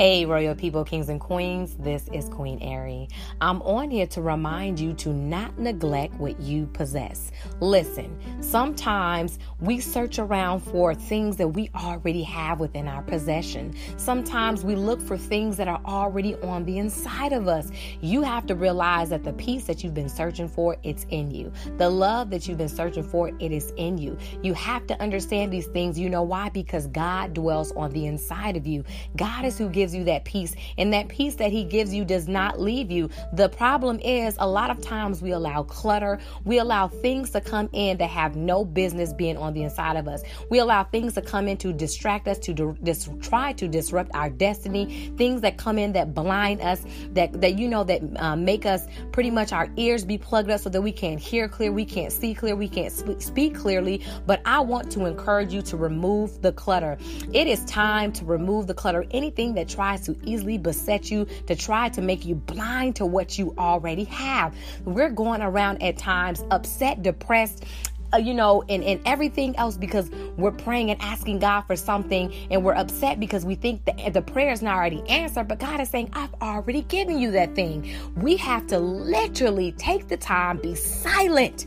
Hey, royal people, kings and queens, this is Queen Airy. I'm on here to remind you to not neglect what you possess. Listen, sometimes we search around for things that we already have within our possession. Sometimes we look for things that are already on the inside of us. You have to realize that the peace that you've been searching for, it's in you. The love that you've been searching for, it is in you. You have to understand these things. You know why? Because God dwells on the inside of you. God is who gives gives you that peace, and that peace that He gives you does not leave you. The problem is a lot of times we allow clutter, we allow things to come in that have no business being on the inside of us. We allow things to come in to distract us, to dis- try to disrupt our destiny, things that come in that blind us, that, that you know, that uh, make us pretty much our ears be plugged up so that we can't hear clear, we can't see clear, we can't sp- speak clearly. But I want to encourage you to remove the clutter. It is time to remove the clutter. Anything that tries to easily beset you, to try to make you blind to what you already have. We're going around at times upset, depressed, uh, you know, and, and everything else because we're praying and asking God for something and we're upset because we think that the prayer is not already answered, but God is saying, I've already given you that thing. We have to literally take the time, be silent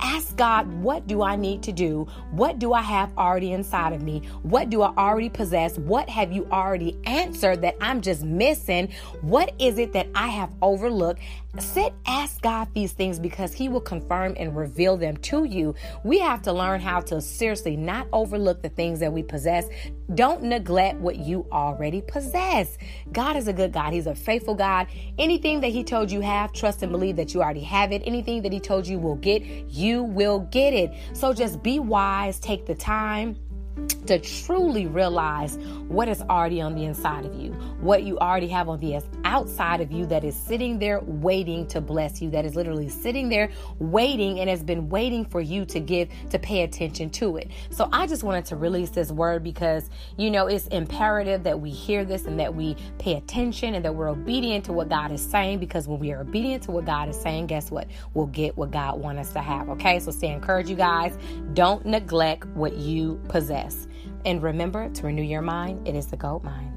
Ask God, what do I need to do? What do I have already inside of me? What do I already possess? What have you already answered that I'm just missing? What is it that I have overlooked? Sit, ask God these things because He will confirm and reveal them to you. We have to learn how to seriously not overlook the things that we possess. Don't neglect what you already possess. God is a good God, He's a faithful God. Anything that He told you have, trust and believe that you already have it. Anything that He told you will get, you will get it. So just be wise, take the time to truly realize what is already on the inside of you, what you already have on the outside of you that is sitting there waiting to bless you, that is literally sitting there waiting and has been waiting for you to give, to pay attention to it. So I just wanted to release this word because, you know, it's imperative that we hear this and that we pay attention and that we're obedient to what God is saying because when we are obedient to what God is saying, guess what? We'll get what God wants us to have. Okay, so stay encouraged, you guys. Don't neglect what you possess. And remember to renew your mind, it is the gold mine.